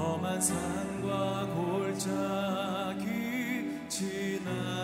험한 산과 골짜기 지나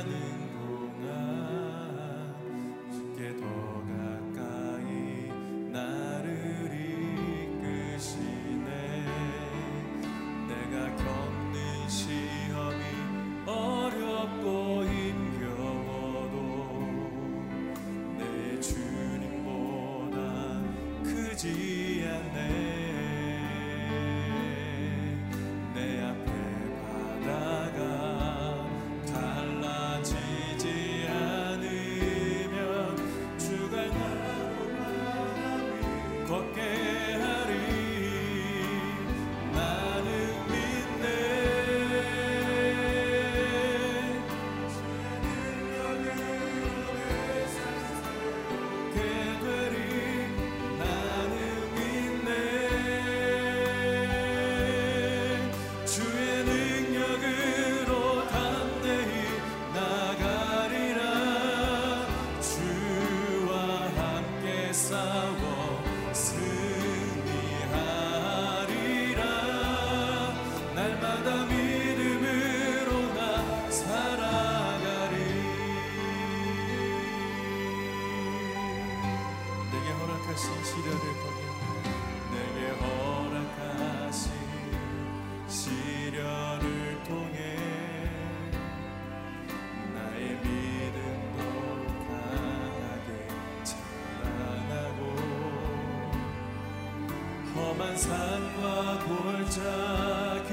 산과 골짜기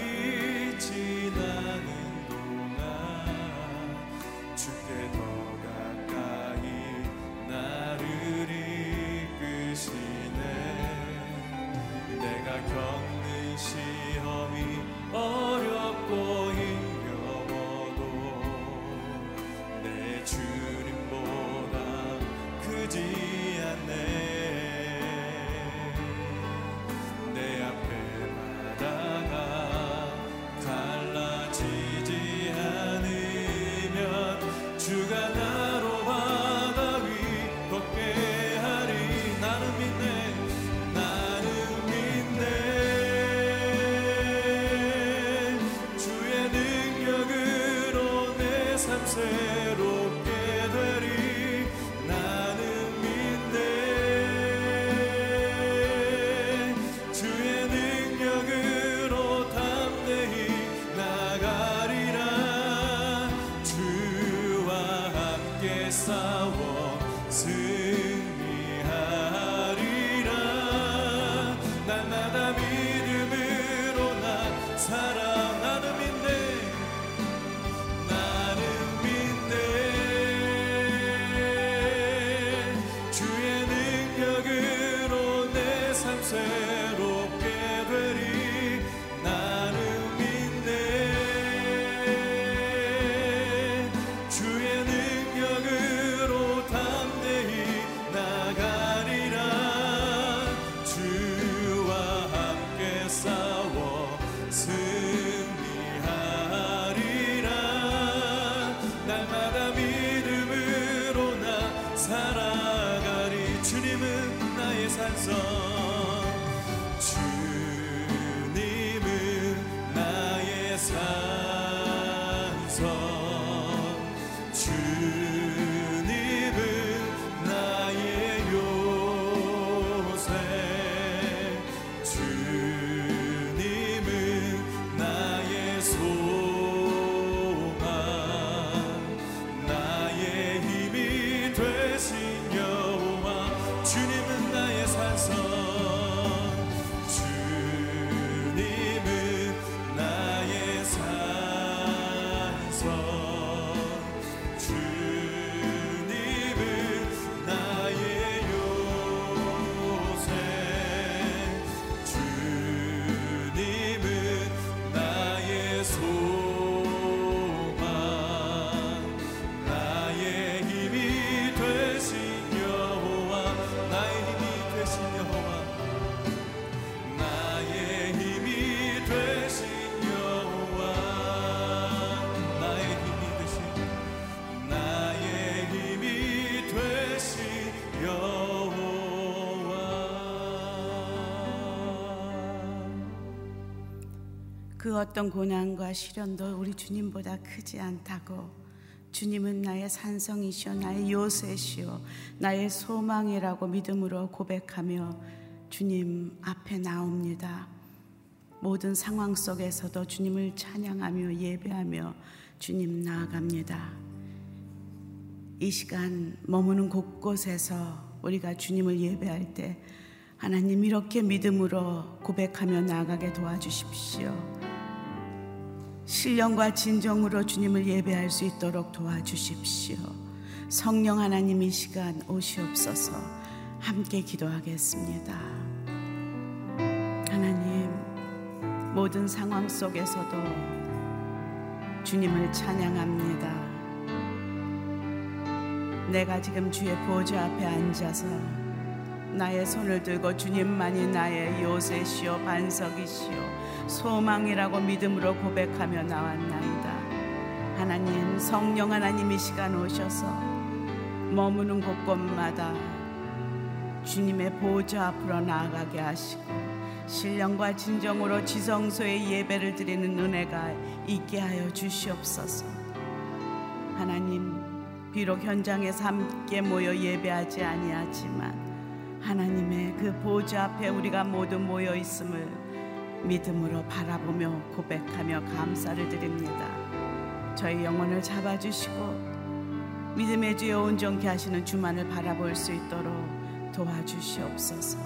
지나는 동안 죽게 더 주님은 나의 산성 어떤 고난과 시련도 우리 주님보다 크지 않다고 주님은 나의 산성이시오 나의 요새시오 나의 소망이라고 믿음으로 고백하며 주님 앞에 나옵니다. 모든 상황 속에서도 주님을 찬양하며 예배하며 주님 나아갑니다. 이 시간 머무는 곳곳에서 우리가 주님을 예배할 때 하나님 이렇게 믿음으로 고백하며 나아가게 도와주십시오. 신령과 진정으로 주님을 예배할 수 있도록 도와주십시오. 성령 하나님 이 시간 오시옵소서 함께 기도하겠습니다. 하나님 모든 상황 속에서도 주님을 찬양합니다. 내가 지금 주의 보좌 앞에 앉아서 나의 손을 들고 주님만이 나의 요새시오 반석이시오 소망이라고 믿음으로 고백하며 나왔나이다. 하나님 성령 하나님 이 시간 오셔서 머무는 곳곳마다 주님의 보좌 앞으로 나아가게 하시고 신령과 진정으로 지성소의 예배를 드리는 은혜가 있게 하여 주시옵소서. 하나님 비록 현장에서 함께 모여 예배하지 아니하지만 하나님의 그 보좌 앞에 우리가 모두 모여 있음을 믿음으로 바라보며 고백하며 감사를 드립니다. 저희 영혼을 잡아주시고 믿음의 주여 온전케 하시는 주만을 바라볼 수 있도록 도와주시옵소서.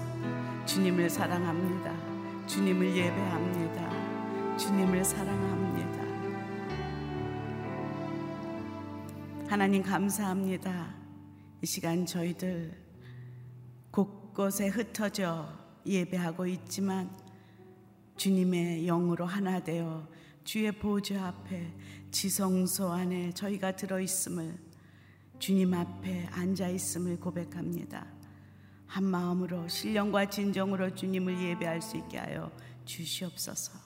주님을 사랑합니다. 주님을 예배합니다. 주님을 사랑합니다. 하나님 감사합니다. 이 시간 저희들 곳곳에 흩어져 예배하고 있지만 주님의 영으로 하나 되어 주의 보좌 앞에 지성소 안에 저희가 들어 있음을 주님 앞에 앉아 있음을 고백합니다. 한 마음으로 신령과 진정으로 주님을 예배할 수 있게 하여 주시옵소서.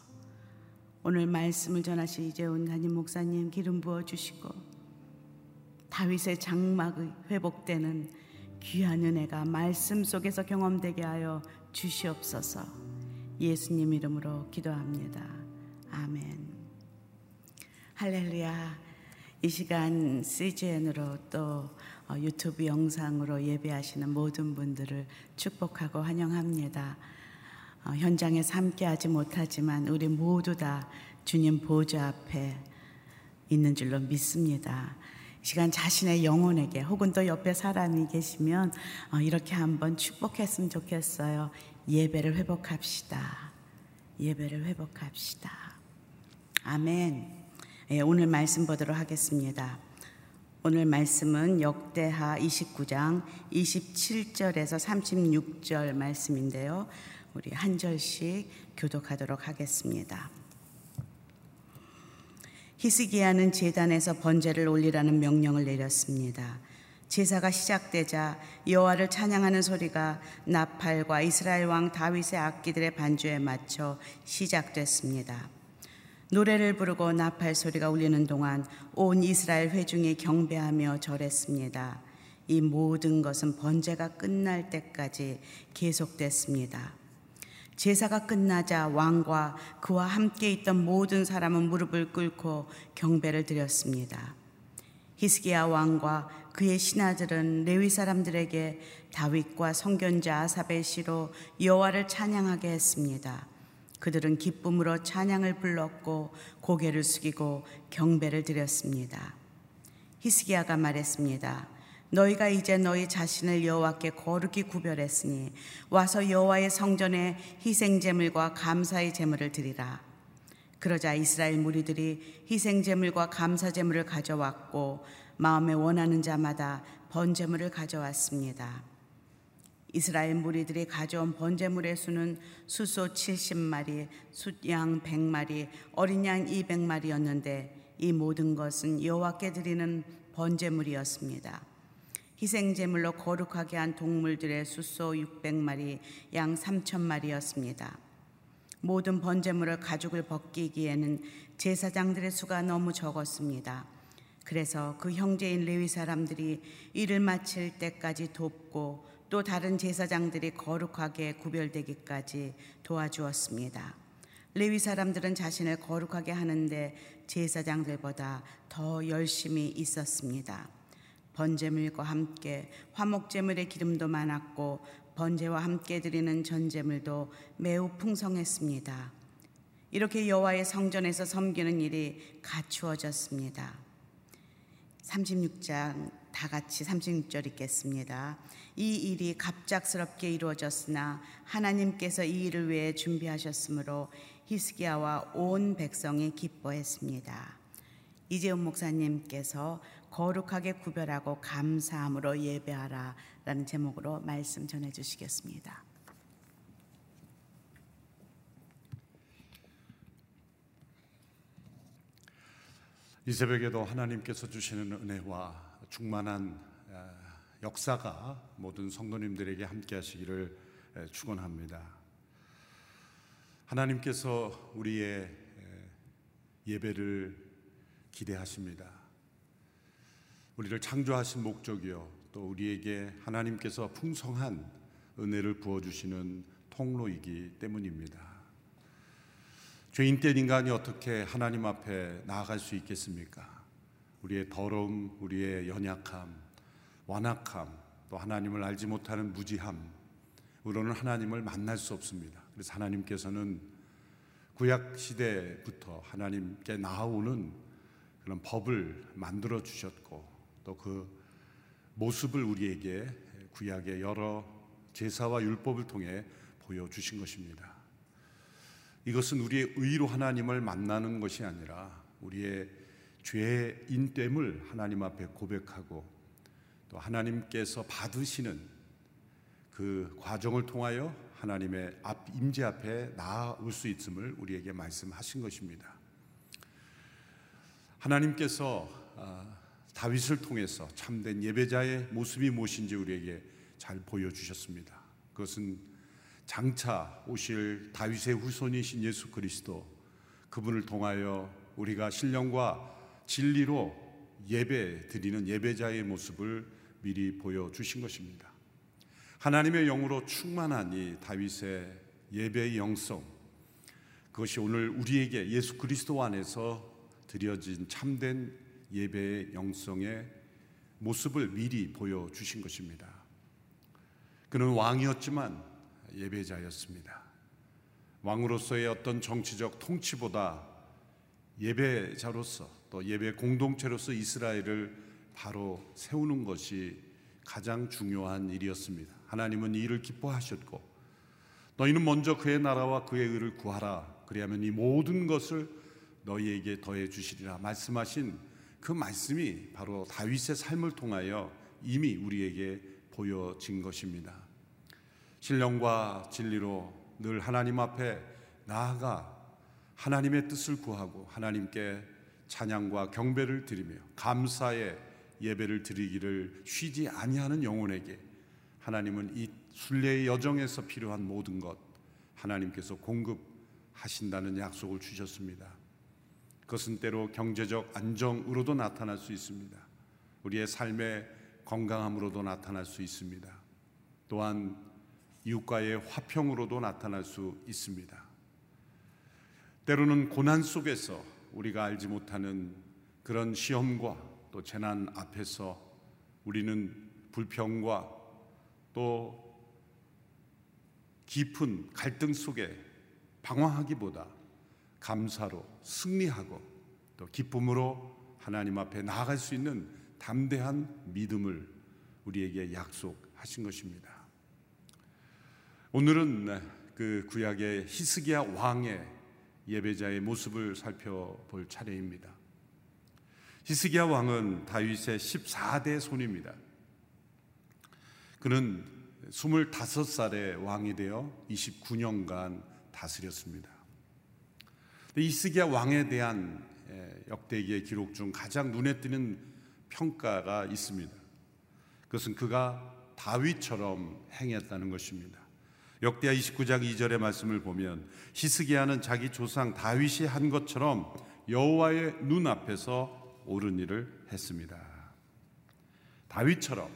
오늘 말씀을 전하신 이재훈 담임 목사님 기름 부어 주시고 다윗의 장막이 회복되는 귀한 은혜가 말씀 속에서 경험되게 하여 주시옵소서. 예수님 이름으로 기도합니다. 아멘. 할렐루야. 이 시간 CGN으로 또 어, 유튜브 영상으로 예배하시는 모든 분들을 축복하고 환영합니다. 어, 현장에서 함께하지 못하지만 우리 모두 다 주님 보좌 앞에 있는 줄로 믿습니다. 시간 자신의 영혼에게 혹은 또 옆에 사람이 계시면 어, 이렇게 한번 축복했으면 좋겠어요. 예배를 회복합시다. 예배를 회복합시다. 아멘. 예, 오늘 말씀 보도록 하겠습니다. 오늘 말씀은 역대하 29장 27절에서 36절 말씀인데요. 우리 한 절씩 교독하도록 하겠습니다. 히스기야는 제단에서 번제를 올리라는 명령을 내렸습니다. 제사가 시작되자 여호와를 찬양하는 소리가 나팔과 이스라엘 왕 다윗의 악기들의 반주에 맞춰 시작됐습니다. 노래를 부르고 나팔 소리가 울리는 동안 온 이스라엘 회중이 경배하며 절했습니다. 이 모든 것은 번제가 끝날 때까지 계속됐습니다. 제사가 끝나자 왕과 그와 함께 있던 모든 사람은 무릎을 꿇고 경배를 드렸습니다. 히스기야 왕과 그의 신하들은 레위 사람들에게 다윗과 성견자 아삽의 시로 여호와를 찬양하게 했습니다. 그들은 기쁨으로 찬양을 불렀고 고개를 숙이고 경배를 드렸습니다. 히스기야가 말했습니다. 너희가 이제 너희 자신을 여호와께 거룩히 구별했으니 와서 여호와의 성전에 희생 제물과 감사의 제물을 드리라. 그러자 이스라엘 무리들이 희생 제물과 감사 제물을 가져왔고 마음에 원하는 자마다 번제물을 가져왔습니다. 이스라엘 무리들이 가져온 번제물의 수는 수소 70마리, 숫양 100마리, 어린 양 200마리였는데 이 모든 것은 여호와께 드리는 번제물이었습니다. 희생제물로 거룩하게 한 동물들의 수소 600마리, 양 3천마리였습니다. 모든 번제물을 가죽을 벗기기에는 제사장들의 수가 너무 적었습니다. 그래서 그 형제인 레위 사람들이 일을 마칠 때까지 돕고 또 다른 제사장들이 거룩하게 구별되기까지 도와주었습니다. 레위 사람들은 자신을 거룩하게 하는데 제사장들보다 더 열심히 있었습니다. 번제물과 함께 화목제물의 기름도 많았고 번제와 함께 드리는 전제물도 매우 풍성했습니다. 이렇게 여호와의 성전에서 섬기는 일이 갖추어졌습니다. 36장 다 같이 36절 읽겠습니다. 이 일이 갑작스럽게 이루어졌으나 하나님께서 이 일을 위해 준비하셨으므로 히스기야와 온 백성이 기뻐했습니다. 이재훈 목사님께서 거룩하게 구별하고 감사함으로 예배하라 라는 제목으로 말씀 전해 주시겠습니다. 이 새벽에도 하나님께서 주시는 은혜와 충만한 역사가 모든 성도님들에게 함께 하시기를 축원합니다. 하나님께서 우리의 예배를 기대하십니다. 우리를 창조하신 목적이요 또 우리에게 하나님께서 풍성한 은혜를 부어 주시는 통로이기 때문입니다. 죄인된 인간이 어떻게 하나님 앞에 나아갈 수 있겠습니까? 우리의 더러움, 우리의 연약함, 완악함, 또 하나님을 알지 못하는 무지함, 으로는 하나님을 만날 수 없습니다. 그래서 하나님께서는 구약 시대부터 하나님께 나아오는 그런 법을 만들어 주셨고 또 그 모습을 우리에게 구약의 여러 제사와 율법을 통해 보여 주신 것입니다. 이것은 우리의 의로 하나님을 만나는 것이 아니라 우리의 죄인됨을 하나님 앞에 고백하고 또 하나님께서 받으시는 그 과정을 통하여 하나님의 앞 임재 앞에 나아올 수 있음을 우리에게 말씀하신 것입니다. 하나님께서 아, 다윗을 통해서 참된 예배자의 모습이 무엇인지 우리에게 잘 보여주셨습니다. 그것은 장차 오실 다윗의 후손이신 예수 그리스도 그분을 통하여 우리가 신령과 진리로 예배 드리는 예배자의 모습을 미리 보여 주신 것입니다. 하나님의 영으로 충만한 이 다윗의 예배의 영성 그것이 오늘 우리에게 예수 그리스도 안에서 드려진 참된 예배의 영성의 모습을 미리 보여 주신 것입니다. 그는 왕이었지만 예배자였습니다. 왕으로서의 어떤 정치적 통치보다 예배자로서 또 예배 공동체로서 이스라엘을 바로 세우는 것이 가장 중요한 일이었습니다. 하나님은 이 일을 기뻐하셨고 너희는 먼저 그의 나라와 그의 의를 구하라. 그리하면 이 모든 것을 너희에게 더해 주시리라 말씀하신 그 말씀이 바로 다윗의 삶을 통하여 이미 우리에게 보여진 것입니다. 신령과 진리로 늘 하나님 앞에 나아가 하나님의 뜻을 구하고 하나님께 찬양과 경배를 드리며 감사의 예배를 드리기를 쉬지 아니하는 영혼에게 하나님은 이 순례의 여정에서 필요한 모든 것 하나님께서 공급하신다는 약속을 주셨습니다. 그것은 때로 경제적 안정으로도 나타날 수 있습니다. 우리의 삶의 건강함으로도 나타날 수 있습니다. 또한 이웃과의 화평으로도 나타날 수 있습니다. 때로는 고난 속에서 우리가 알지 못하는 그런 시험과 또 재난 앞에서 우리는 불평과 또 깊은 갈등 속에 방황하기보다 감사로 승리하고 또 기쁨으로 하나님 앞에 나아갈 수 있는 담대한 믿음을 우리에게 약속하신 것입니다. 오늘은 그 구약의 히스기야 왕의 예배자의 모습을 살펴볼 차례입니다. 히스기야 왕은 다윗의 14대 손입니다. 그는 25살의 왕이 되어 29년간 다스렸습니다. 히스기야 왕에 대한 역대기의 기록 중 가장 눈에 띄는 평가가 있습니다. 그것은 그가 다윗처럼 행했다는 것입니다. 역대하 29장 2절의 말씀을 보면 히스기야는 자기 조상 다윗이 한 것처럼 여호와의 눈 앞에서 옳은 일을 했습니다. 다윗처럼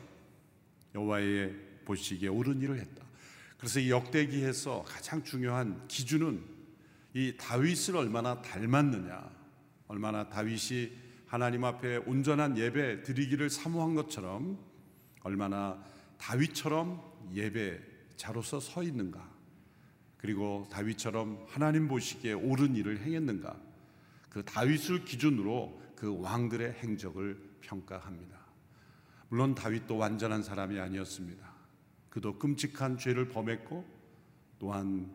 여호와의 보시기에 옳은 일을 했다. 그래서 이 역대기에서 가장 중요한 기준은 이 다윗을 얼마나 닮았느냐, 얼마나 다윗이 하나님 앞에 온전한 예배 드리기를 사모한 것처럼 얼마나 다윗처럼 예배 자로서 서 있는가, 그리고 다윗처럼 하나님 보시기에 옳은 일을 행했는가, 그 다윗을 기준으로 그 왕들의 행적을 평가합니다. 물론 다윗도 완전한 사람이 아니었습니다. 그도 끔찍한 죄를 범했고 또한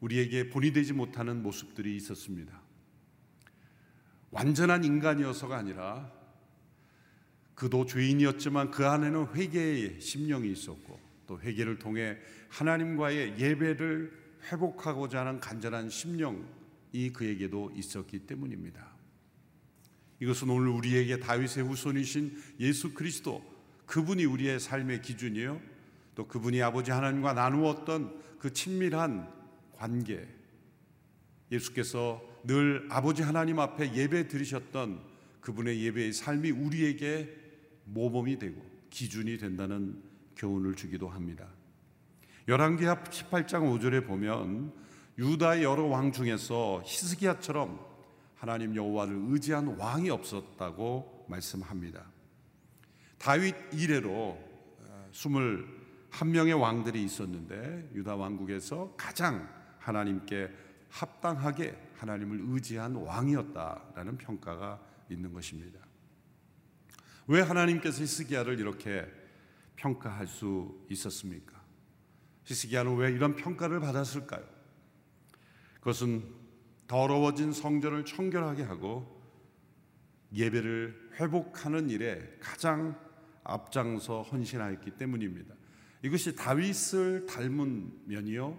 우리에게 본이 되지 못하는 모습들이 있었습니다. 완전한 인간이어서가 아니라 그도 죄인이었지만 그 안에는 회개의 심령이 있었고 또 회개를 통해 하나님과의 예배를 회복하고자 하는 간절한 심령이 그에게도 있었기 때문입니다. 이것은 오늘 우리에게 다윗의 후손이신 예수 그리스도 그분이 우리의 삶의 기준이요 또 그분이 아버지 하나님과 나누었던 그 친밀한 관계 예수께서 늘 아버지 하나님 앞에 예배 드리셨던 그분의 예배의 삶이 우리에게 모범이 되고 기준이 된다는 교훈을 주기도 합니다. 열왕기하 18장 5절에 보면 유다의 여러 왕 중에서 히스기야처럼 하나님 여호와를 의지한 왕이 없었다고 말씀합니다. 다윗 이래로 21명의 왕들이 있었는데 유다 왕국에서 가장 하나님께 합당하게 하나님을 의지한 왕이었다라는 평가가 있는 것입니다. 왜 하나님께서 히스기야를 이렇게 평가할 수 있었습니까? 히스기야는 왜 이런 평가를 받았을까요? 그것은 더러워진 성전을 청결하게 하고 예배를 회복하는 일에 가장 앞장서 헌신하였기 때문입니다. 이것이 다윗을 닮은 면이요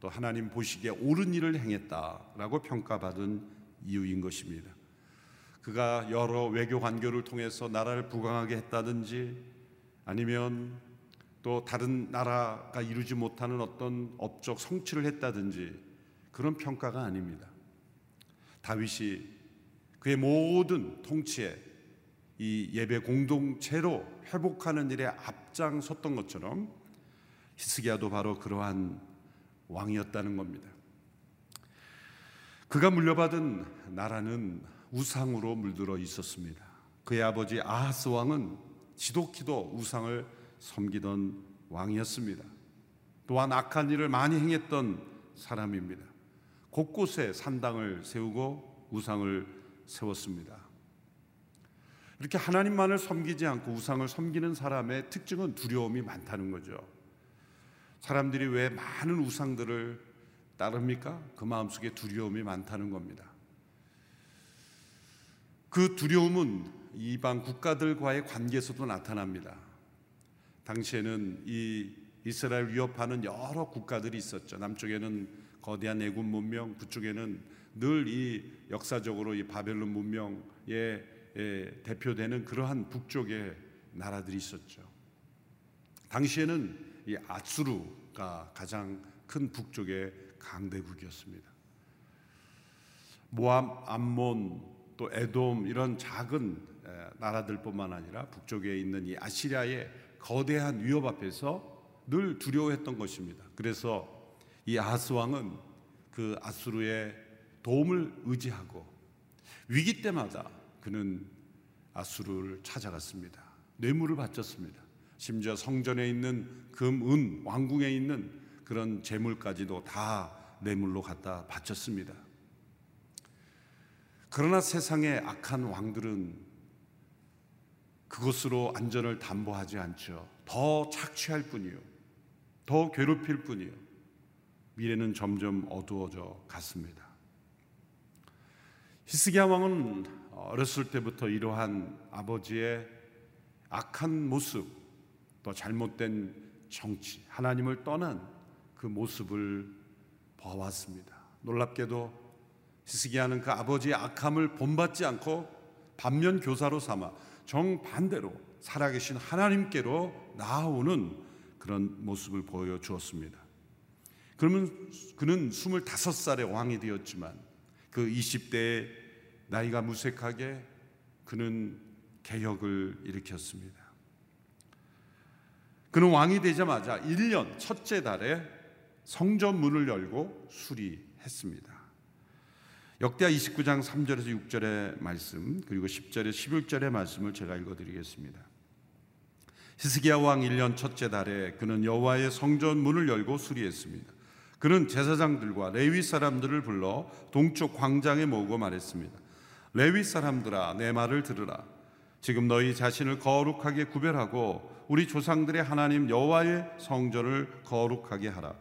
또 하나님 보시기에 옳은 일을 행했다라고 평가받은 이유인 것입니다. 그가 여러 외교 관계를 통해서 나라를 부강하게 했다든지 아니면 또 다른 나라가 이루지 못하는 어떤 업적 성취를 했다든지 그런 평가가 아닙니다. 다윗이 그의 모든 통치에 이 예배 공동체로 회복하는 일에 앞장섰던 것처럼 히스기야도 바로 그러한 왕이었다는 겁니다. 그가 물려받은 나라는 우상으로 물들어 있었습니다. 그의 아버지 아하스 왕은 지독히도 우상을 섬기던 왕이었습니다. 또한 악한 일을 많이 행했던 사람입니다. 곳곳에 산당을 세우고 우상을 세웠습니다. 이렇게 하나님만을 섬기지 않고 우상을 섬기는 사람의 특징은 두려움이 많다는 거죠. 사람들이 왜 많은 우상들을 따릅니까? 그 마음속에 두려움이 많다는 겁니다. 그 두려움은 이방 국가들과의 관계에서도 나타납니다. 당시에는 이 이스라엘 위협하는 여러 국가들이 있었죠. 남쪽에는 거대한 애굽 문명, 북쪽에는 늘 이 역사적으로 이 바벨론 문명의 대표되는 그러한 북쪽의 나라들이 있었죠. 당시에는 이 아수르가 가장 큰 북쪽의 강대국이었습니다. 모압, 암몬, 또 에돔 이런 작은 나라들뿐만 아니라 북쪽에 있는 이 아시리아의 거대한 위협 앞에서 늘 두려워했던 것입니다. 그래서 이 아하스 왕은 그 아수르의 도움을 의지하고 위기 때마다 그는 아수르를 찾아갔습니다. 뇌물을 바쳤습니다. 심지어 성전에 있는 금, 은, 왕궁에 있는 그런 재물까지도 다 뇌물로 갖다 바쳤습니다. 그러나 세상의 악한 왕들은 그것으로 안전을 담보하지 않죠. 더 착취할 뿐이요. 더 괴롭힐 뿐이요. 미래는 점점 어두워져 갔습니다. 히스기야 왕은 어렸을 때부터 이러한 아버지의 악한 모습, 또 잘못된 정치, 하나님을 떠난 그 모습을 봐왔습니다. 놀랍게도 히스기야는 그 아버지의 악함을 본받지 않고 반면 교사로 삼아 정반대로 살아계신 하나님께로 나아오는 그런 모습을 보여주었습니다. 그러면 그는 25살의 왕이 되었지만 그 20대의 나이가 무색하게 그는 개혁을 일으켰습니다. 그는 왕이 되자마자 1년 첫째 달에 성전 문을 열고 수리했습니다. 역대하 29장 3절에서 6절의 말씀 그리고 10절에 11절의 말씀을 제가 읽어 드리겠습니다. 히스기야 왕 1년 첫째 달에 그는 여호와의 성전 문을 열고 수리했습니다. 그는 제사장들과 레위 사람들을 불러 동쪽 광장에 모으고 말했습니다. 레위 사람들아 내 말을 들으라. 지금 너희 자신을 거룩하게 구별하고 우리 조상들의 하나님 여호와의 성전을 거룩하게 하라.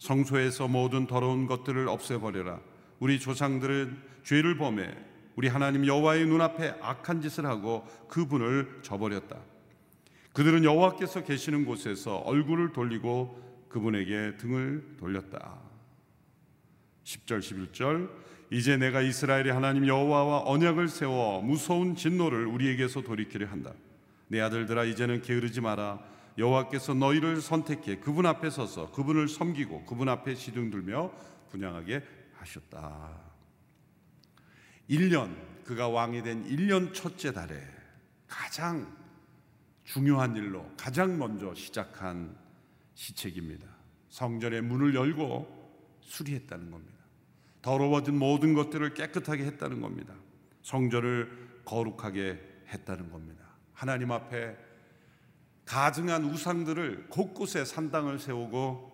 성소에서 모든 더러운 것들을 없애버려라. 우리 조상들은 죄를 범해 우리 하나님 여호와의 눈앞에 악한 짓을 하고 그분을 저버렸다. 그들은 여호와께서 계시는 곳에서 얼굴을 돌리고 그분에게 등을 돌렸다. 10절 11절 이제 내가 이스라엘의 하나님 여호와와 언약을 세워 무서운 진노를 우리에게서 돌이키려 한다. 내 아들들아 이제는 게으르지 마라. 여호와께서 너희를 선택해 그분 앞에 서서 그분을 섬기고 그분 앞에 시둥 들며 분양하게 하셨다. 1년 그가 왕이 된 1년 첫째 달에 가장 중요한 일로 가장 먼저 시작한 시책입니다. 성전의 문을 열고 수리했다는 겁니다. 더러워진 모든 것들을 깨끗하게 했다는 겁니다. 성전을 거룩하게 했다는 겁니다. 하나님 앞에 가증한 우상들을 곳곳에 산당을 세우고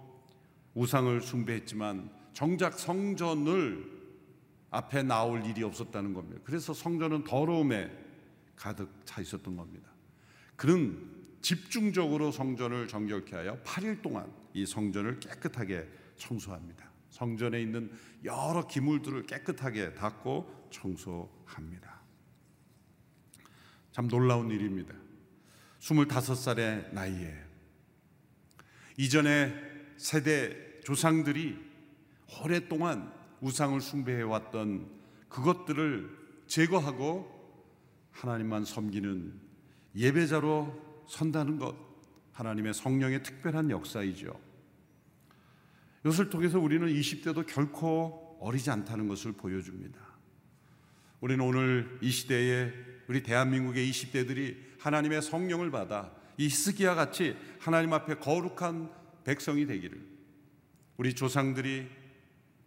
우상을 숭배했지만 정작 성전을 앞에 나올 일이 없었다는 겁니다. 그래서 성전은 더러움에 가득 차 있었던 겁니다. 그는 집중적으로 성전을 정결케 하여 8일 동안 이 성전을 깨끗하게 청소합니다. 성전에 있는 여러 기물들을 깨끗하게 닦고 청소합니다. 참 놀라운 일입니다. 25살의 나이에 이전에 세대 조상들이 오랫동안 우상을 숭배해 왔던 그것들을 제거하고 하나님만 섬기는 예배자로 선다는 것 하나님의 성령의 특별한 역사이죠. 이것을 통해서 우리는 20대도 결코 어리지 않다는 것을 보여줍니다. 우리는 오늘 이 시대에 우리 대한민국의 20대들이 하나님의 성령을 받아 이 히스기야 같이 하나님 앞에 거룩한 백성이 되기를 우리 조상들이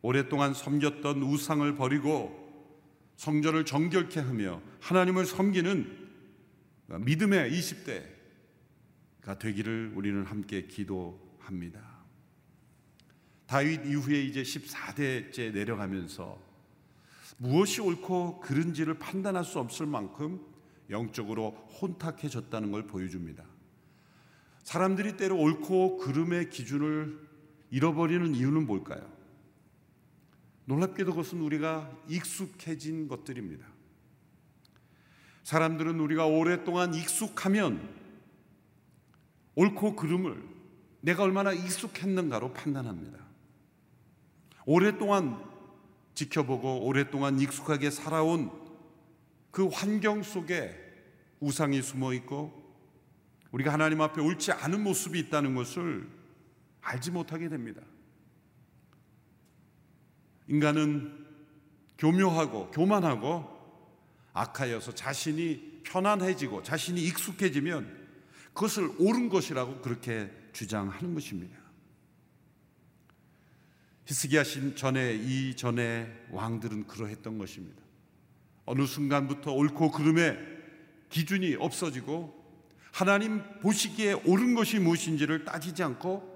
오랫동안 섬겼던 우상을 버리고 성전을 정결케 하며 하나님을 섬기는 믿음의 20대가 되기를 우리는 함께 기도합니다. 다윗 이후에 이제 14대째 내려가면서 무엇이 옳고 그른지를 판단할 수 없을 만큼 영적으로 혼탁해졌다는 걸 보여줍니다. 사람들이 때로 옳고 그름의 기준을 잃어버리는 이유는 뭘까요? 놀랍게도 그것은 우리가 익숙해진 것들입니다. 사람들은 우리가 오랫동안 익숙하면 옳고 그름을 내가 얼마나 익숙했는가로 판단합니다. 오랫동안 지켜보고 오랫동안 익숙하게 살아온 그 환경 속에 우상이 숨어 있고 우리가 하나님 앞에 옳지 않은 모습이 있다는 것을 알지 못하게 됩니다. 인간은 교묘하고 교만하고 악하여서 자신이 편안해지고 자신이 익숙해지면 그것을 옳은 것이라고 그렇게 주장하는 것입니다. 히스기야 신 전에 이 전에 왕들은 그러했던 것입니다. 어느 순간부터 옳고 그름의 기준이 없어지고 하나님 보시기에 옳은 것이 무엇인지를 따지지 않고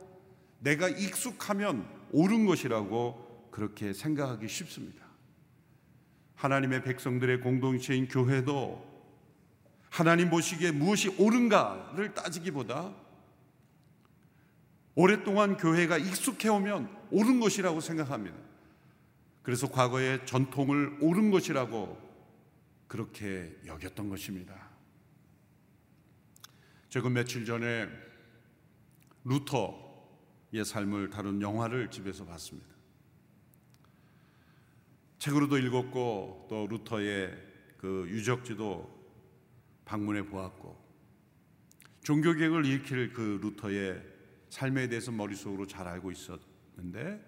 내가 익숙하면 옳은 것이라고 그렇게 생각하기 쉽습니다. 하나님의 백성들의 공동체인 교회도 하나님 보시기에 무엇이 옳은가를 따지기보다 오랫동안 교회가 익숙해 오면 옳은 것이라고 생각합니다. 그래서 과거의 전통을 옳은 것이라고 그렇게 여겼던 것입니다. 최근 며칠 전에 루터의 삶을 다룬 영화를 집에서 봤습니다. 책으로도 읽었고 또 루터의 그 유적지도 방문해 보았고 종교개혁을 일으킬 그 루터의 삶에 대해서 머릿속으로 잘 알고 있었는데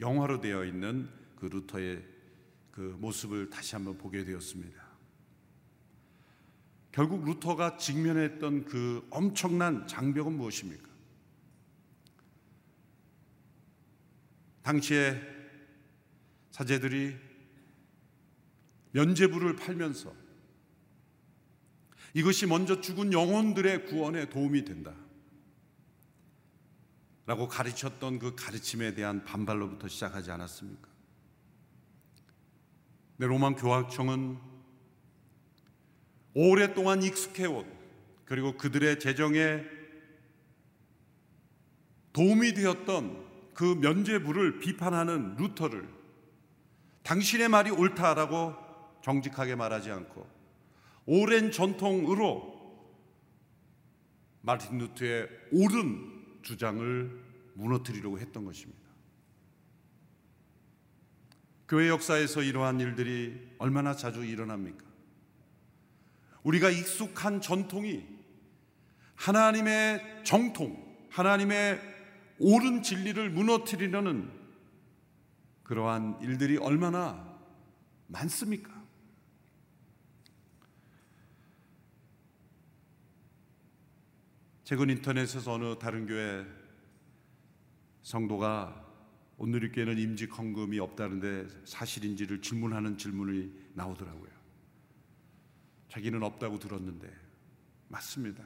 영화로 되어 있는 그 루터의 그 모습을 다시 한번 보게 되었습니다. 결국 루터가 직면했던 그 엄청난 장벽은 무엇입니까? 당시에 사제들이 면제부를 팔면서 이것이 먼저 죽은 영혼들의 구원에 도움이 된다. 라고 가르쳤던 그 가르침에 대한 반발로부터 시작하지 않았습니까? 네, 로만 교학청은 오랫동안 익숙해온 그리고 그들의 재정에 도움이 되었던 그 면죄부를 비판하는 루터를 당신의 말이 옳다라고 정직하게 말하지 않고 오랜 전통으로 마틴 루트의 옳은 주장을 무너뜨리려고 했던 것입니다. 교회 역사에서 이러한 일들이 얼마나 자주 일어납니까? 우리가 익숙한 전통이 하나님의 정통, 하나님의 옳은 진리를 무너뜨리려는 그러한 일들이 얼마나 많습니까? 최근 인터넷에서 어느 다른 교회 성도가 오늘 교회는 임직 헌금이 없다는데 사실인지를 질문하는 질문이 나오더라고요. 자기는 없다고 들었는데 맞습니다.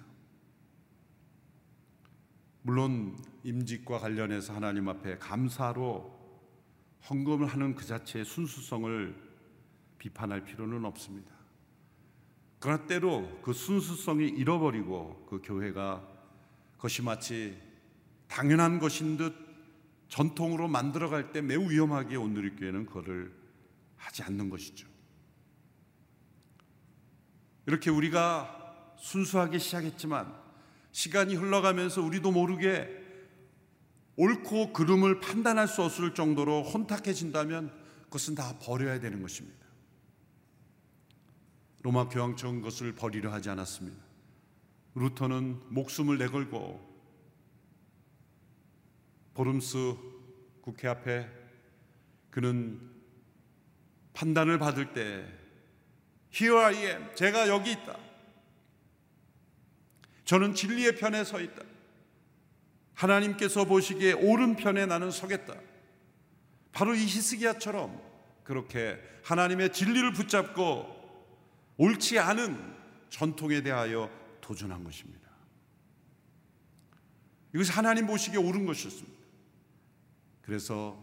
물론 임직과 관련해서 하나님 앞에 감사로 헌금을 하는 그 자체의 순수성을 비판할 필요는 없습니다. 그러나 때로 그 순수성이 잃어버리고 그 교회가 그것이 마치 당연한 것인 듯 전통으로 만들어갈 때 매우 위험하게 오늘의 교회는 그거를 하지 않는 것이죠. 이렇게 우리가 순수하게 시작했지만 시간이 흘러가면서 우리도 모르게 옳고 그름을 판단할 수 없을 정도로 혼탁해진다면 그것은 다 버려야 되는 것입니다. 로마 교황청 것을 버리려 하지 않았습니다. 루터는 목숨을 내걸고 보름스 국회 앞에 그는 판단을 받을 때 Here I am. 제가 여기 있다. 저는 진리의 편에 서 있다. 하나님께서 보시기에 옳은 편에 나는 서겠다. 바로 이 히스기야처럼 그렇게 하나님의 진리를 붙잡고 옳지 않은 전통에 대하여 도전한 것입니다. 이것이 하나님 보시기에 옳은 것이었습니다. 그래서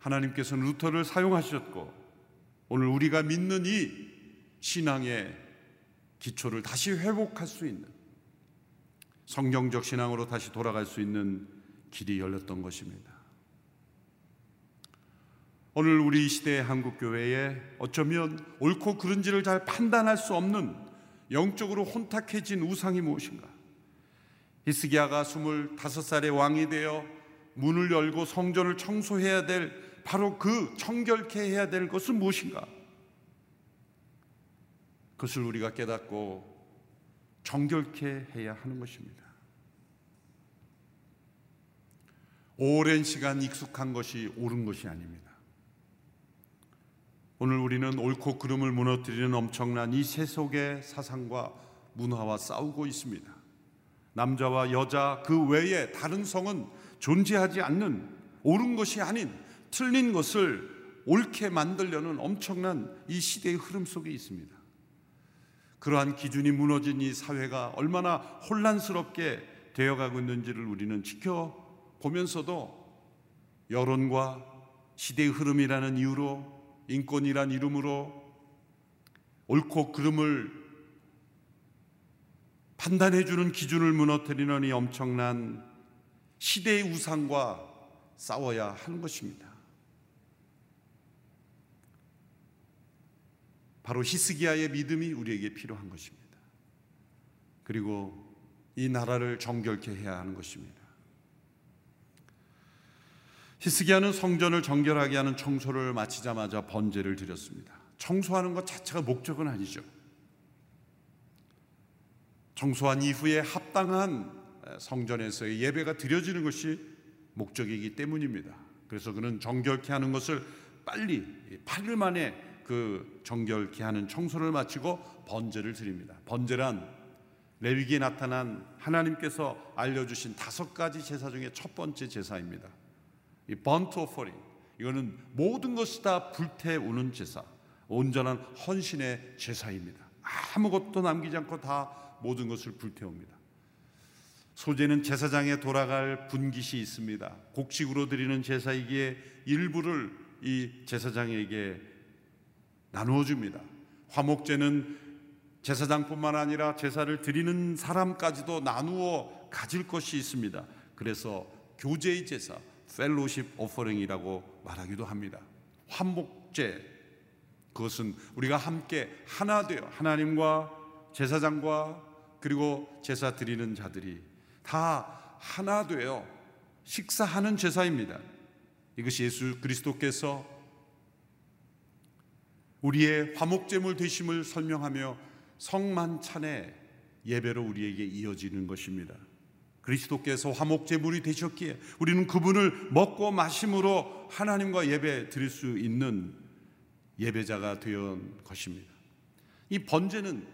하나님께서는 루터를 사용하셨고 오늘 우리가 믿는 이 신앙의 기초를 다시 회복할 수 있는 성경적 신앙으로 다시 돌아갈 수 있는 길이 열렸던 것입니다. 오늘 우리 시대의 한국 교회에 어쩌면 옳고 그른지를 잘 판단할 수 없는 영적으로 혼탁해진 우상이 무엇인가? 히스기야가 25살의 왕이 되어 문을 열고 성전을 청소해야 될 바로 그 청결케 해야 될 것은 무엇인가? 그것을 우리가 깨닫고 정결케 해야 하는 것입니다. 오랜 시간 익숙한 것이 옳은 것이 아닙니다. 오늘 우리는 옳고 그름을 무너뜨리는 엄청난 이 세속의 사상과 문화와 싸우고 있습니다. 남자와 여자 그 외에 다른 성은 존재하지 않는 옳은 것이 아닌 틀린 것을 옳게 만들려는 엄청난 이 시대의 흐름 속에 있습니다. 그러한 기준이 무너진 이 사회가 얼마나 혼란스럽게 되어가고 있는지를 우리는 지켜보면서도 여론과 시대의 흐름이라는 이유로 인권이란 이름으로 옳고 그름을 판단해 주는 기준을 무너뜨리는 이 엄청난 시대의 우상과 싸워야 하는 것입니다. 바로 히스기야의 믿음이 우리에게 필요한 것입니다. 그리고 이 나라를 정결케 해야 하는 것입니다. 히스기야는 성전을 정결하게 하는 청소를 마치자마자 번제를 드렸습니다. 청소하는 것 자체가 목적은 아니죠. 청소한 이후에 합당한 성전에서의 예배가 드려지는 것이 목적이기 때문입니다. 그래서 그는 정결케 하는 것을 빨리 8일 만에 그 정결케 하는 청소를 마치고 번제를 드립니다. 번제란 레위기에 나타난 하나님께서 알려주신 다섯 가지 제사 중에 첫 번째 제사입니다. 이 번트 오퍼링 이거는 모든 것이 다 불태우는 제사, 온전한 헌신의 제사입니다. 아무것도 남기지 않고 다 모든 것을 불태웁니다. 소재는 제사장에 돌아갈 분깃이 있습니다. 곡식으로 드리는 제사이기에 일부를 이 제사장에게 나누어 줍니다. 화목제는 제사장뿐만 아니라 제사를 드리는 사람까지도 나누어 가질 것이 있습니다. 그래서 교제의 제사, 펠로십 오퍼링이라고 말하기도 합니다. 화목제 그것은 우리가 함께 하나 되어 하나님과 제사장과 그리고 제사 드리는 자들이 다 하나 되어 식사하는 제사입니다. 이것이 예수 그리스도께서 우리의 화목제물 되심을 설명하며 성만찬의 예배로 우리에게 이어지는 것입니다. 그리스도께서 화목 제물이 되셨기에 우리는 그분을 먹고 마심으로 하나님과 예배 드릴 수 있는 예배자가 되온 것입니다. 이 번제는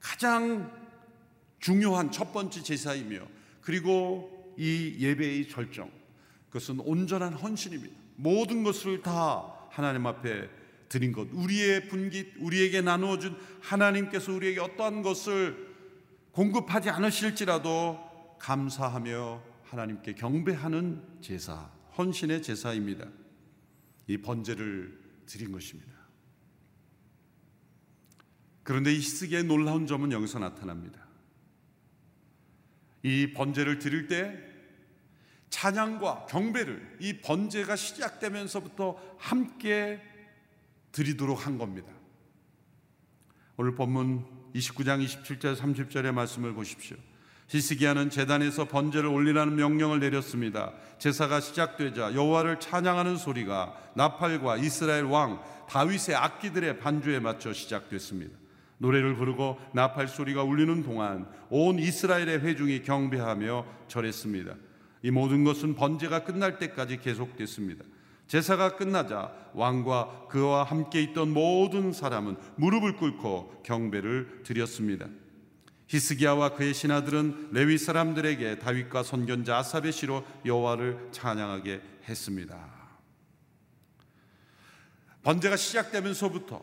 가장 중요한 첫 번째 제사이며 그리고 이 예배의 절정 그것은 온전한 헌신입니다. 모든 것을 다 하나님 앞에 드린 것, 우리의 분깃, 우리에게 나누어 준 하나님께서 우리에게 어떠한 것을 공급하지 않으실지라도 감사하며 하나님께 경배하는 제사, 헌신의 제사입니다. 이 번제를 드린 것입니다. 그런데 이 시스기의 놀라운 점은 여기서 나타납니다. 이 번제를 드릴 때 찬양과 경배를 이 번제가 시작되면서부터 함께 드리도록 한 겁니다. 오늘 본문 29장 27절 30절의 말씀을 보십시오. 히스기야는 제단에서 번제를 올리라는 명령을 내렸습니다. 제사가 시작되자 여호와를 찬양하는 소리가 나팔과 이스라엘 왕 다윗의 악기들의 반주에 맞춰 시작됐습니다. 노래를 부르고 나팔 소리가 울리는 동안 온 이스라엘의 회중이 경배하며 절했습니다. 이 모든 것은 번제가 끝날 때까지 계속됐습니다. 제사가 끝나자 왕과 그와 함께 있던 모든 사람은 무릎을 꿇고 경배를 드렸습니다. 히스기야와 그의 신하들은 레위 사람들에게 다윗과 선견자 아삽의 시로 여호와를 찬양하게 했습니다. 번제가 시작되면서부터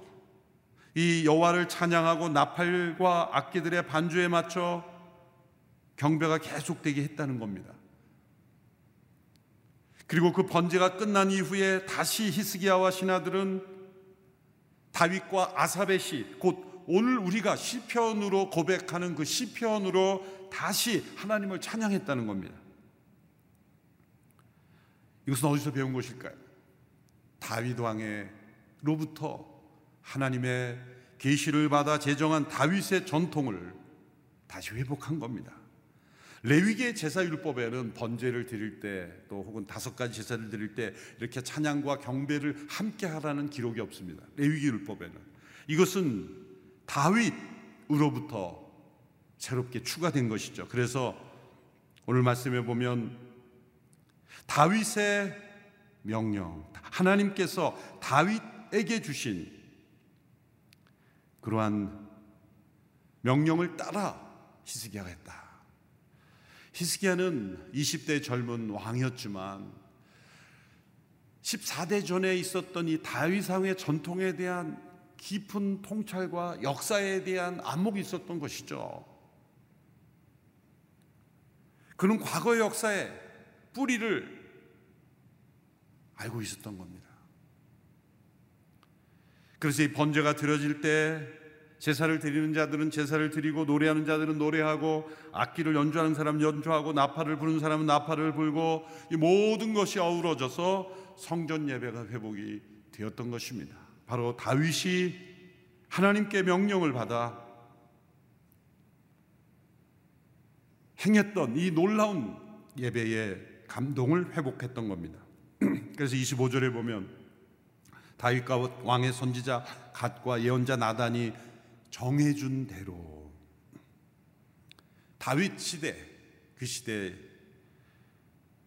이 여호와를 찬양하고 나팔과 악기들의 반주에 맞춰 경배가 계속되게 했다는 겁니다. 그리고 그 번제가 끝난 이후에 다시 히스기야와 신하들은 다윗과 아삽의 시, 곧 오늘 우리가 시편으로 고백하는 그 시편으로 다시 하나님을 찬양했다는 겁니다. 이것은 어디서 배운 것일까요? 다윗 왕의로부터 하나님의 계시를 받아 제정한 다윗의 전통을 다시 회복한 겁니다. 레위기의 제사 율법에는 번제를 드릴 때 또 혹은 다섯 가지 제사를 드릴 때 이렇게 찬양과 경배를 함께 하라는 기록이 없습니다. 레위기 율법에는 이것은 다윗으로부터 새롭게 추가된 것이죠. 그래서 오늘 말씀에 보면 다윗의 명령, 하나님께서 다윗에게 주신 그러한 명령을 따라 히스기야가 했다. 히스기야는 20대 젊은 왕이었지만 14대 전에 있었던 이 다윗 왕의 전통에 대한 깊은 통찰과 역사에 대한 안목이 있었던 것이죠. 그는 과거의 역사에 뿌리를 알고 있었던 겁니다. 그래서 이 번제가 드려질 때 제사를 드리는 자들은 제사를 드리고 노래하는 자들은 노래하고 악기를 연주하는 사람 연주하고 나팔을 부는 사람은 나팔을 불고 이 모든 것이 어우러져서 성전 예배가 회복이 되었던 것입니다. 바로 다윗이 하나님께 명령을 받아 행했던 이 놀라운 예배의 감동을 회복했던 겁니다. 그래서 25절에 보면 다윗과 왕의 선지자 갓과 예언자 나단이 정해준 대로 다윗 시대 그 시대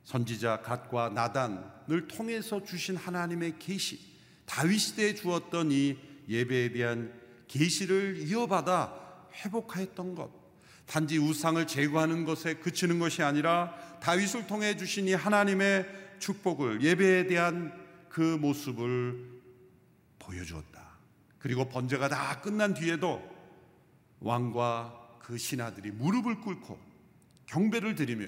선지자 갓과 나단을 통해서 주신 하나님의 계시 다윗 시대에 주었던 이 예배에 대한 계시를 이어받아 회복하였던 것 단지 우상을 제거하는 것에 그치는 것이 아니라 다윗을 통해 주신 이 하나님의 축복을 예배에 대한 그 모습을 보여주었다. 그리고 번제가 다 끝난 뒤에도 왕과 그 신하들이 무릎을 꿇고 경배를 드리며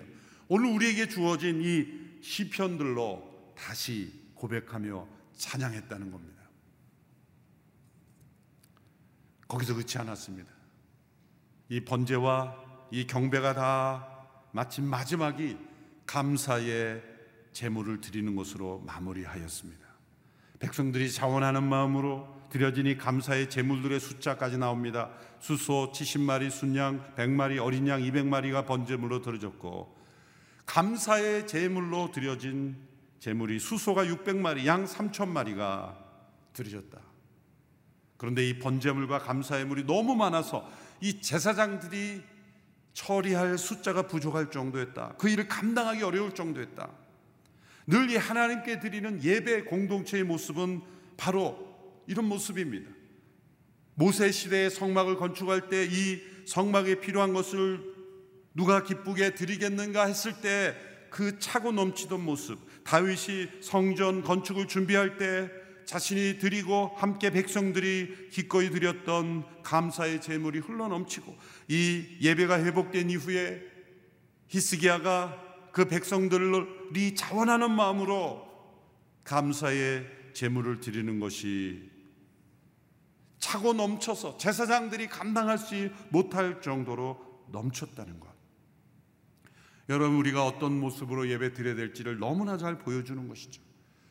오늘 우리에게 주어진 이 시편들로 다시 고백하며 찬양했다는 겁니다. 거기서 그치 않았습니다. 이 번제와 이 경배가 다 마침 마지막이 감사의 제물을 드리는 것으로 마무리하였습니다. 백성들이 자원하는 마음으로 드려지니 감사의 제물들의 숫자까지 나옵니다. 수소 70마리, 순양 100마리, 어린 양 200마리가 번제물로 드려졌고 감사의 제물로 드려진 제물이 수소가 600마리, 양 3천마리가 드려졌다. 그런데 이 번제물과 감사의 물이 너무 많아서 이 제사장들이 처리할 숫자가 부족할 정도였다. 그 일을 감당하기 어려울 정도였다. 늘 이 하나님께 드리는 예배 공동체의 모습은 바로 이런 모습입니다. 모세 시대의 성막을 건축할 때 이 성막에 필요한 것을 누가 기쁘게 드리겠는가 했을 때 그 차고 넘치던 모습, 다윗이 성전 건축을 준비할 때 자신이 드리고 함께 백성들이 기꺼이 드렸던 감사의 제물이 흘러 넘치고 이 예배가 회복된 이후에 히스기야가 그 백성들이 자원하는 마음으로 감사의 제물을 드리는 것이 차고 넘쳐서 제사장들이 감당할 수 못할 정도로 넘쳤다는 것. 여러분 우리가 어떤 모습으로 예배 드려야 될지를 너무나 잘 보여주는 것이죠.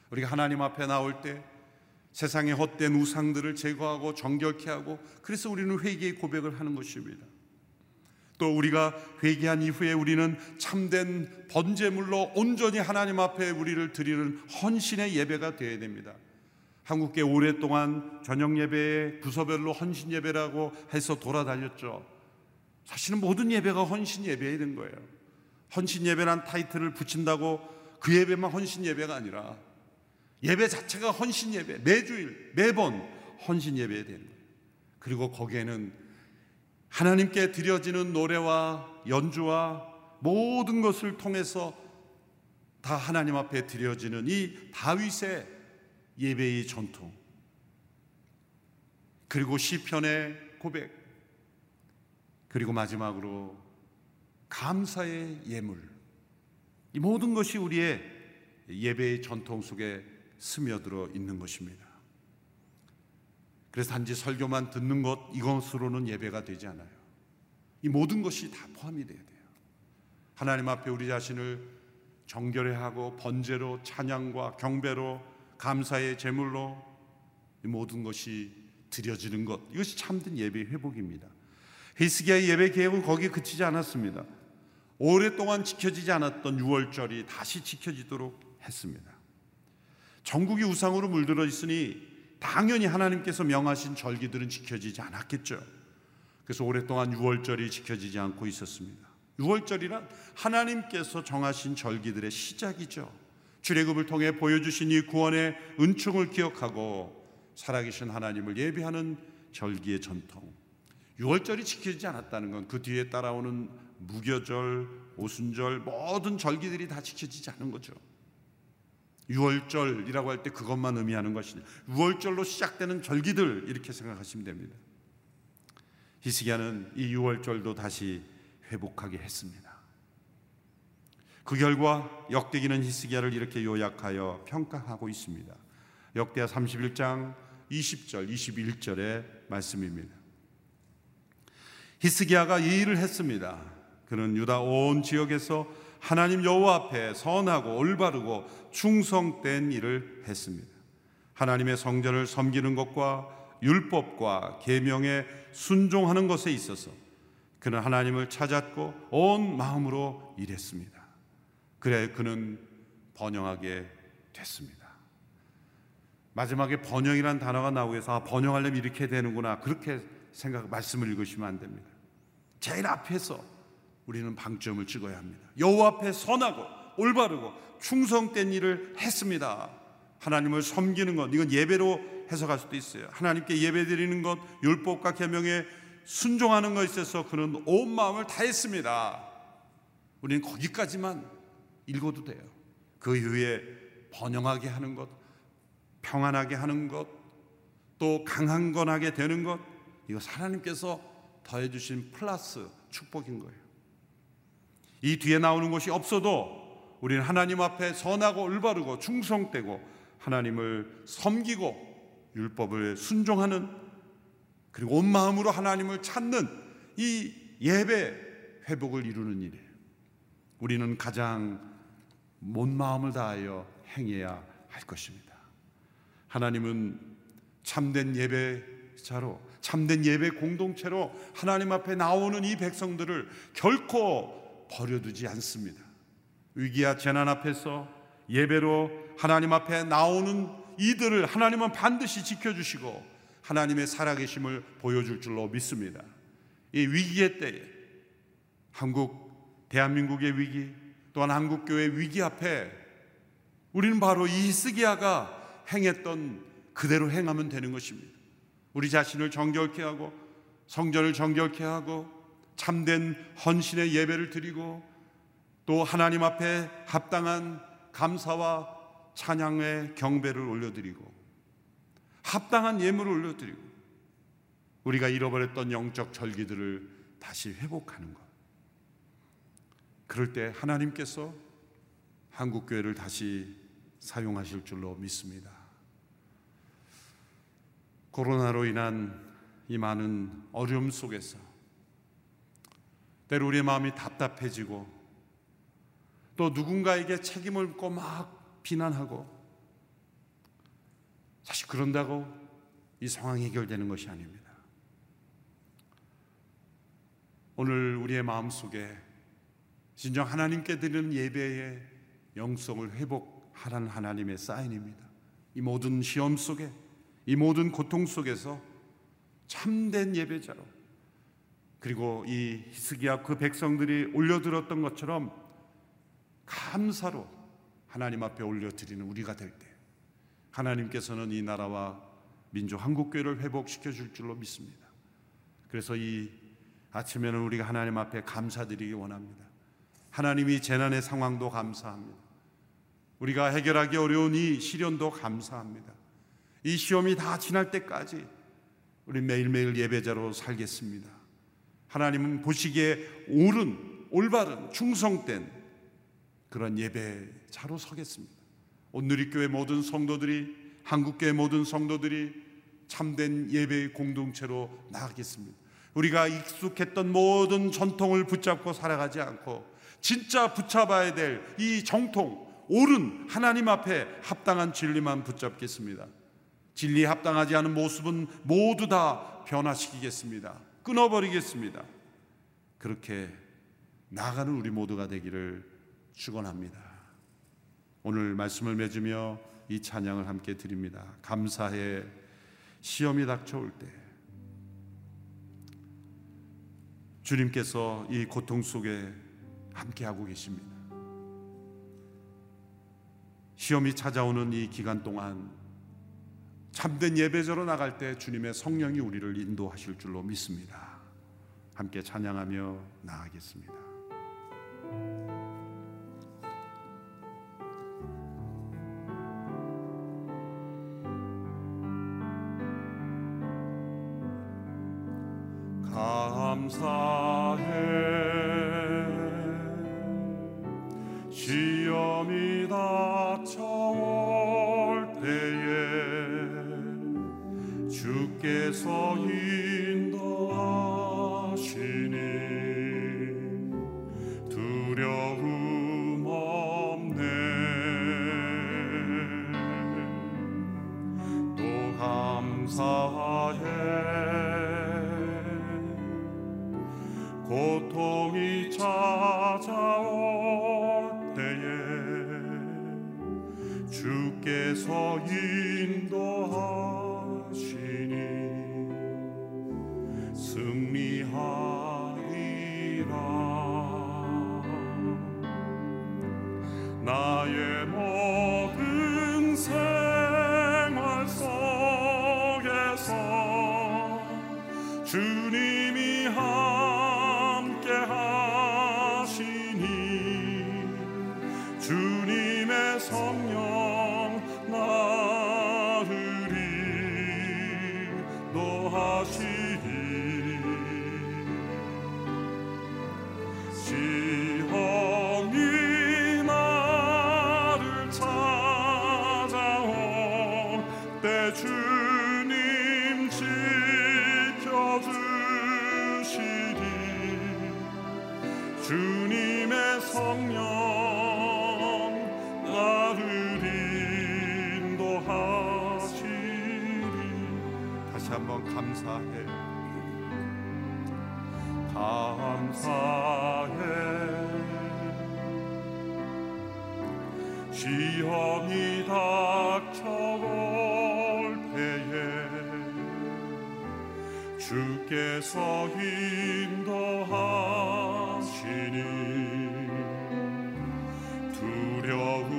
우리가 하나님 앞에 나올 때 세상의 헛된 우상들을 제거하고 정결케 하고 그래서 우리는 회개의 고백을 하는 것입니다. 또 우리가 회개한 이후에 우리는 참된 번제물로 온전히 하나님 앞에 우리를 드리는 헌신의 예배가 되어야 됩니다. 한국계 오랫동안 저녁 예배에 부서별로 헌신 예배라고 해서 돌아다녔죠. 사실은 모든 예배가 헌신 예배야 된 거예요. 헌신 예배란 타이틀을 붙인다고 그 예배만 헌신 예배가 아니라 예배 자체가 헌신 예배, 매주일, 매번 헌신 예배야 되는 거예요. 그리고 거기에는 하나님께 드려지는 노래와 연주와 모든 것을 통해서 다 하나님 앞에 드려지는 이 다윗의 예배의 전통 그리고 시편의 고백 그리고 마지막으로 감사의 예물 이 모든 것이 우리의 예배의 전통 속에 스며들어 있는 것입니다. 그래서 단지 설교만 듣는 것 이것으로는 예배가 되지 않아요. 이 모든 것이 다 포함이 돼야 돼요. 하나님 앞에 우리 자신을 정결해 하고 번제로 찬양과 경배로 감사의 제물로 이 모든 것이 드려지는 것 이것이 참된 예배 회복입니다. 히스기야의 예배 계획은 거기에 그치지 않았습니다. 오랫동안 지켜지지 않았던 유월절이 다시 지켜지도록 했습니다. 전국이 우상으로 물들어 있으니 당연히 하나님께서 명하신 절기들은 지켜지지 않았겠죠. 그래서 오랫동안 유월절이 지켜지지 않고 있었습니다. 유월절이란 하나님께서 정하신 절기들의 시작이죠. 출애굽을 통해 보여주신 이 구원의 은총을 기억하고 살아계신 하나님을 예배하는 절기의 전통. 유월절이 지켜지지 않았다는 건 그 뒤에 따라오는 무교절, 오순절 모든 절기들이 다 지켜지지 않은 거죠. 유월절이라고 할 때 그것만 의미하는 것이냐. 유월절로 시작되는 절기들 이렇게 생각하시면 됩니다. 히스기야는 이 유월절도 다시 회복하게 했습니다. 그 결과 역대기는 히스기야를 이렇게 요약하여 평가하고 있습니다. 역대하 31장 20절, 21절의 말씀입니다. 히스기야가 이 일을 했습니다. 그는 유다 온 지역에서 하나님 여호와 앞에 선하고 올바르고 충성된 일을 했습니다. 하나님의 성전을 섬기는 것과 율법과 계명에 순종하는 것에 있어서 그는 하나님을 찾았고 온 마음으로 일했습니다. 그래 그는 번영하게 됐습니다. 마지막에 번영이란 단어가 나오고 해서 아, 번영하려면 이렇게 되는구나 그렇게 생각 말씀을 읽으시면 안 됩니다. 제일 앞에서 우리는 방점을 찍어야 합니다. 여호와 앞에 선하고 올바르고 충성된 일을 했습니다. 하나님을 섬기는 것 이건 예배로 해석할 수도 있어요. 하나님께 예배드리는 것 율법과 계명에 순종하는 것에 있어서 그는 온 마음을 다했습니다. 우리는 거기까지만 읽어도 돼요. 그 이후에 번영하게 하는 것, 평안하게 하는 것, 또 강한 건하게 되는 것, 이거 하나님께서 더해 주신 플러스 축복인 거예요. 이 뒤에 나오는 것이 없어도 우리는 하나님 앞에 선하고 올바르고 충성되고 하나님을 섬기고 율법을 순종하는 그리고 온 마음으로 하나님을 찾는 이 예배 회복을 이루는 일이에요. 우리는 가장 온 마음을 다하여 행해야 할 것입니다. 하나님은 참된 예배자로 참된 예배 공동체로 하나님 앞에 나오는 이 백성들을 결코 버려두지 않습니다. 위기와 재난 앞에서 예배로 하나님 앞에 나오는 이들을 하나님은 반드시 지켜주시고 하나님의 살아계심을 보여줄 줄로 믿습니다. 이 위기의 때에 한국, 대한민국의 위기, 또한 한국교회 위기 앞에 우리는 바로 이 히스기야가 행했던 그대로 행하면 되는 것입니다. 우리 자신을 정결케 하고 성전을 정결케 하고 참된 헌신의 예배를 드리고 또 하나님 앞에 합당한 감사와 찬양의 경배를 올려드리고 합당한 예물을 올려드리고 우리가 잃어버렸던 영적 절기들을 다시 회복하는 것. 그럴 때 하나님께서 한국 교회를 다시 사용하실 줄로 믿습니다. 코로나로 인한 이 많은 어려움 속에서 때로 우리의 마음이 답답해지고 또 누군가에게 책임을 묻고 막 비난하고 사실 그런다고 이 상황이 해결되는 것이 아닙니다. 오늘 우리의 마음 속에 진정 하나님께 드리는 예배의 영성을 회복하라는 하나님의 사인입니다. 이 모든 시험 속에 이 모든 고통 속에서 참된 예배자로 그리고 이 히스기야 그 백성들이 올려들었던 것처럼 감사로 하나님 앞에 올려드리는 우리가 될 때 하나님께서는 이 나라와 민족 한국교회를 회복시켜 줄 줄로 믿습니다. 그래서 이 아침에는 우리가 하나님 앞에 감사드리기 원합니다. 하나님이 재난의 상황도 감사합니다. 우리가 해결하기 어려운 이 시련도 감사합니다. 이 시험이 다 지날 때까지 우리 매일매일 예배자로 살겠습니다. 하나님은 보시기에 옳은, 올바른, 충성된 그런 예배자로 서겠습니다. 오늘리교회 모든 성도들이 한국교회 모든 성도들이 참된 예배의 공동체로 나가겠습니다. 우리가 익숙했던 모든 전통을 붙잡고 살아가지 않고 진짜 붙잡아야 될 이 정통, 옳은 하나님 앞에 합당한 진리만 붙잡겠습니다. 진리에 합당하지 않은 모습은 모두 다 변화시키겠습니다. 끊어버리겠습니다. 그렇게 나가는 우리 모두가 되기를 축원합니다. 오늘 말씀을 맺으며 이 찬양을 함께 드립니다. 감사해 시험이 닥쳐올 때 주님께서 이 고통 속에 함께하고 계십니다. 시험이 찾아오는 이 기간 동안 참된 예배자로 나갈 때 주님의 성령이 우리를 인도하실 줄로 믿습니다. 함께 찬양하며 나아가겠습니다. 감사해 시험이 닥쳐올 때에 주께서 인도하시니 두려움 없네. 또 감사해. 고통이 찾아올 때에 주께서 인 주께서 인도하시니 두려움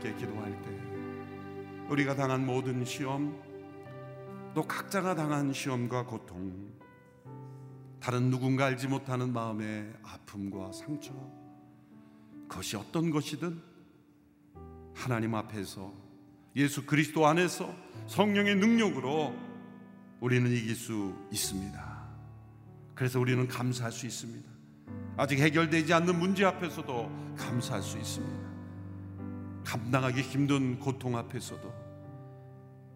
함께 기도할 때 우리가 당한 모든 시험 또 각자가 당한 시험과 고통 다른 누군가 알지 못하는 마음의 아픔과 상처 그것이 어떤 것이든 하나님 앞에서 예수 그리스도 안에서 성령의 능력으로 우리는 이길 수 있습니다. 그래서 우리는 감사할 수 있습니다. 아직 해결되지 않는 문제 앞에서도 감사할 수 있습니다. 감당하기 힘든 고통 앞에서도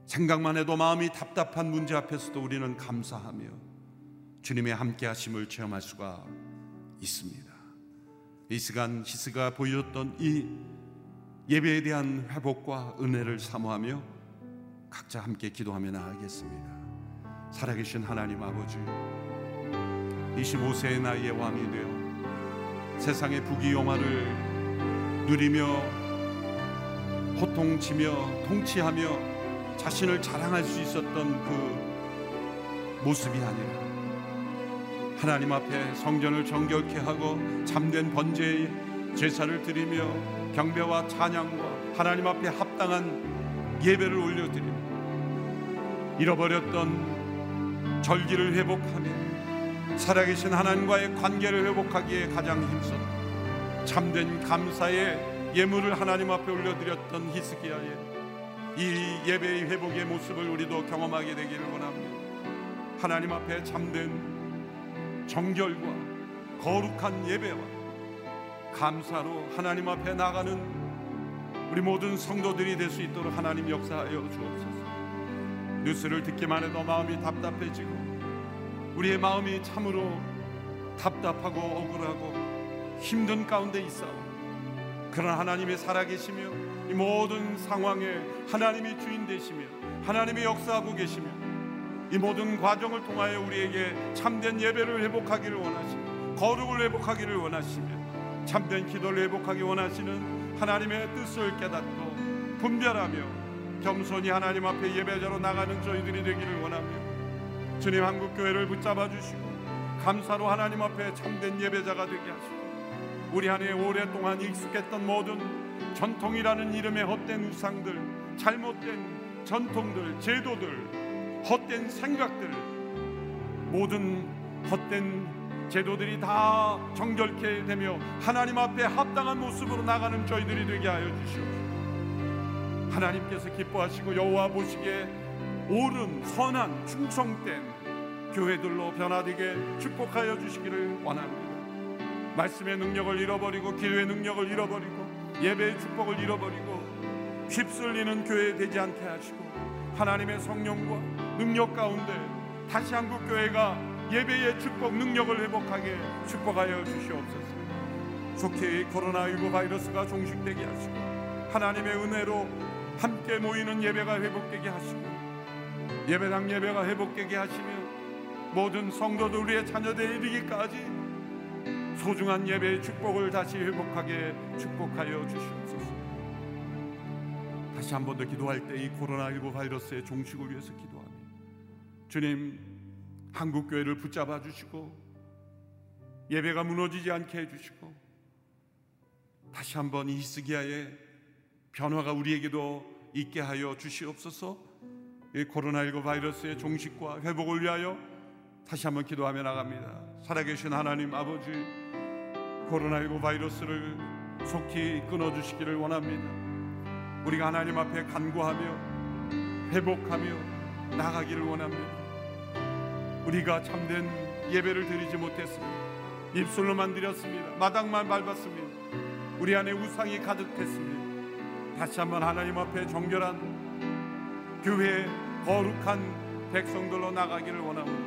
생각만 해도 마음이 답답한 문제 앞에서도 우리는 감사하며 주님의 함께 하심을 체험할 수가 있습니다. 이 시간 히스가 보여줬던 이 예배에 대한 회복과 은혜를 사모하며 각자 함께 기도하며 나아가겠습니다. 살아계신 하나님 아버지 25세의 나이에 왕이 되어 세상의 부귀영화를 누리며 호통치며 통치하며 자신을 자랑할 수 있었던 그 모습이 아니라 하나님 앞에 성전을 정결케 하고 참된 번제의 제사를 드리며 경배와 찬양과 하나님 앞에 합당한 예배를 올려드리며 잃어버렸던 절기를 회복하며 살아계신 하나님과의 관계를 회복하기에 가장 힘썼 참된 감사의 예물을 하나님 앞에 올려드렸던 히스기야의 이 예배의 회복의 모습을 우리도 경험하게 되기를 원합니다. 하나님 앞에 참된 정결과 거룩한 예배와 감사로 하나님 앞에 나가는 우리 모든 성도들이 될 수 있도록 하나님 역사하여 주옵소서. 뉴스를 듣기만 해도 마음이 답답해지고 우리의 마음이 참으로 답답하고 억울하고 힘든 가운데 있어. 그러나 하나님이 살아계시며 이 모든 상황에 하나님이 주인 되시며 하나님이 역사하고 계시며 이 모든 과정을 통하여 우리에게 참된 예배를 회복하기를 원하시며 거룩을 회복하기를 원하시며 참된 기도를 회복하기 원하시는 하나님의 뜻을 깨닫고 분별하며 겸손히 하나님 앞에 예배자로 나가는 저희들이 되기를 원하며 주님 한국 교회를 붙잡아 주시고 감사로 하나님 앞에 참된 예배자가 되게 하시고 우리 안에 오랫동안 익숙했던 모든 전통이라는 이름의 헛된 우상들, 잘못된 전통들, 제도들, 헛된 생각들, 모든 헛된 제도들이 다 정결케 되며 하나님 앞에 합당한 모습으로 나가는 저희들이 되게 하여 주시옵소서. 하나님께서 기뻐하시고 여호와 보시기에 옳은 선한 충성된 교회들로 변화되게 축복하여 주시기를 원합니다. 말씀의 능력을 잃어버리고 기도의 능력을 잃어버리고 예배의 축복을 잃어버리고 휩쓸리는 교회 되지 않게 하시고 하나님의 성령과 능력 가운데 다시 한국 교회가 예배의 축복 능력을 회복하게 축복하여 주시옵소서. 속히 코로나19 바이러스가 종식되게 하시고 하나님의 은혜로 함께 모이는 예배가 회복되게 하시고 예배당 예배가 회복되게 하시며 모든 성도들 우리의 자녀들에 이르기까지 소중한 예배의 축복을 다시 회복하게 축복하여 주시옵소서. 다시 한 번 더 기도할 때 이 코로나19 바이러스의 종식을 위해서 기도하며 주님 한국 교회를 붙잡아 주시고 예배가 무너지지 않게 해 주시고 다시 한번 이 히스기야의 변화가 우리에게도 있게 하여 주시옵소서. 이 코로나19 바이러스의 종식과 회복을 위하여 다시 한번 기도하며 나갑니다. 살아계신 하나님 아버지, 코로나19 바이러스를 속히 끊어주시기를 원합니다. 우리가 하나님 앞에 간구하며 회복하며 나가기를 원합니다. 우리가 참된 예배를 드리지 못했습니다. 입술로만 드렸습니다. 마당만 밟았습니다. 우리 안에 우상이 가득했습니다. 다시 한번 하나님 앞에 정결한 교회 거룩한 백성들로 나가기를 원합니다.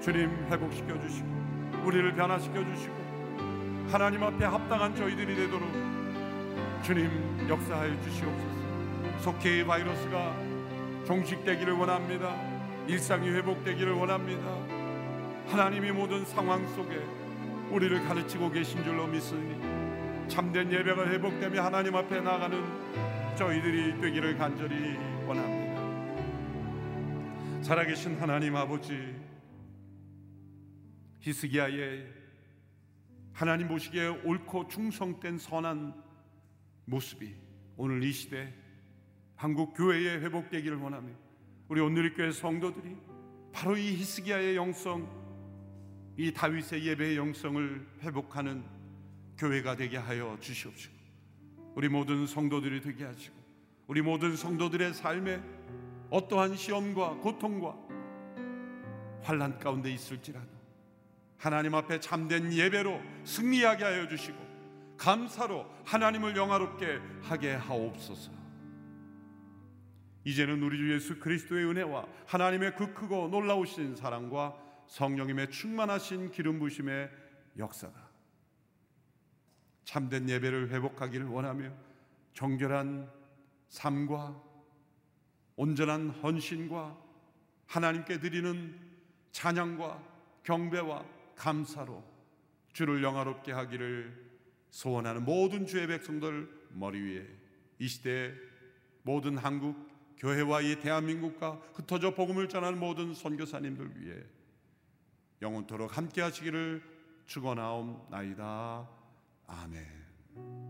주님 회복시켜 주시고 우리를 변화시켜 주시고 하나님 앞에 합당한 저희들이 되도록 주님 역사하여 주시옵소서. 속히 바이러스가 종식되기를 원합니다. 일상이 회복되기를 원합니다. 하나님이 모든 상황 속에 우리를 가르치고 계신 줄로 믿으니 참된 예배가 회복되며 하나님 앞에 나가는 저희들이 되기를 간절히 원합니다. 살아계신 하나님 아버지 히스기야의 하나님 보시기에 옳고 충성된 선한 모습이 오늘 이 시대 한국 교회에 회복되기를 원하며 우리 오늘의 교회 성도들이 바로 이 히스기야의 영성 이 다윗의 예배의 영성을 회복하는 교회가 되게 하여 주시옵시고 우리 모든 성도들이 되게 하시고 우리 모든 성도들의 삶에 어떠한 시험과 고통과 환란 가운데 있을지라도 하나님 앞에 참된 예배로 승리하게 하여 주시고 감사로 하나님을 영화롭게 하게 하옵소서. 이제는 우리 주 예수 그리스도의 은혜와 하나님의 그 크고 놀라우신 사랑과 성령님의 충만하신 기름 부심의 역사가 참된 예배를 회복하기를 원하며 정결한 삶과 온전한 헌신과 하나님께 드리는 찬양과 경배와 감사로 주를 영화롭게 하기를 소원하는 모든 주의 백성들 머리 위에 이 시대 모든 한국 교회와 이 대한민국과 흩어져 복음을 전하는 모든 선교사님들 위해 영원토록 함께 하시기를 축원하옵나이다. 아멘.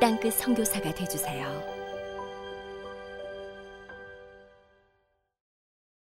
땅끝 선교사가 되주세요.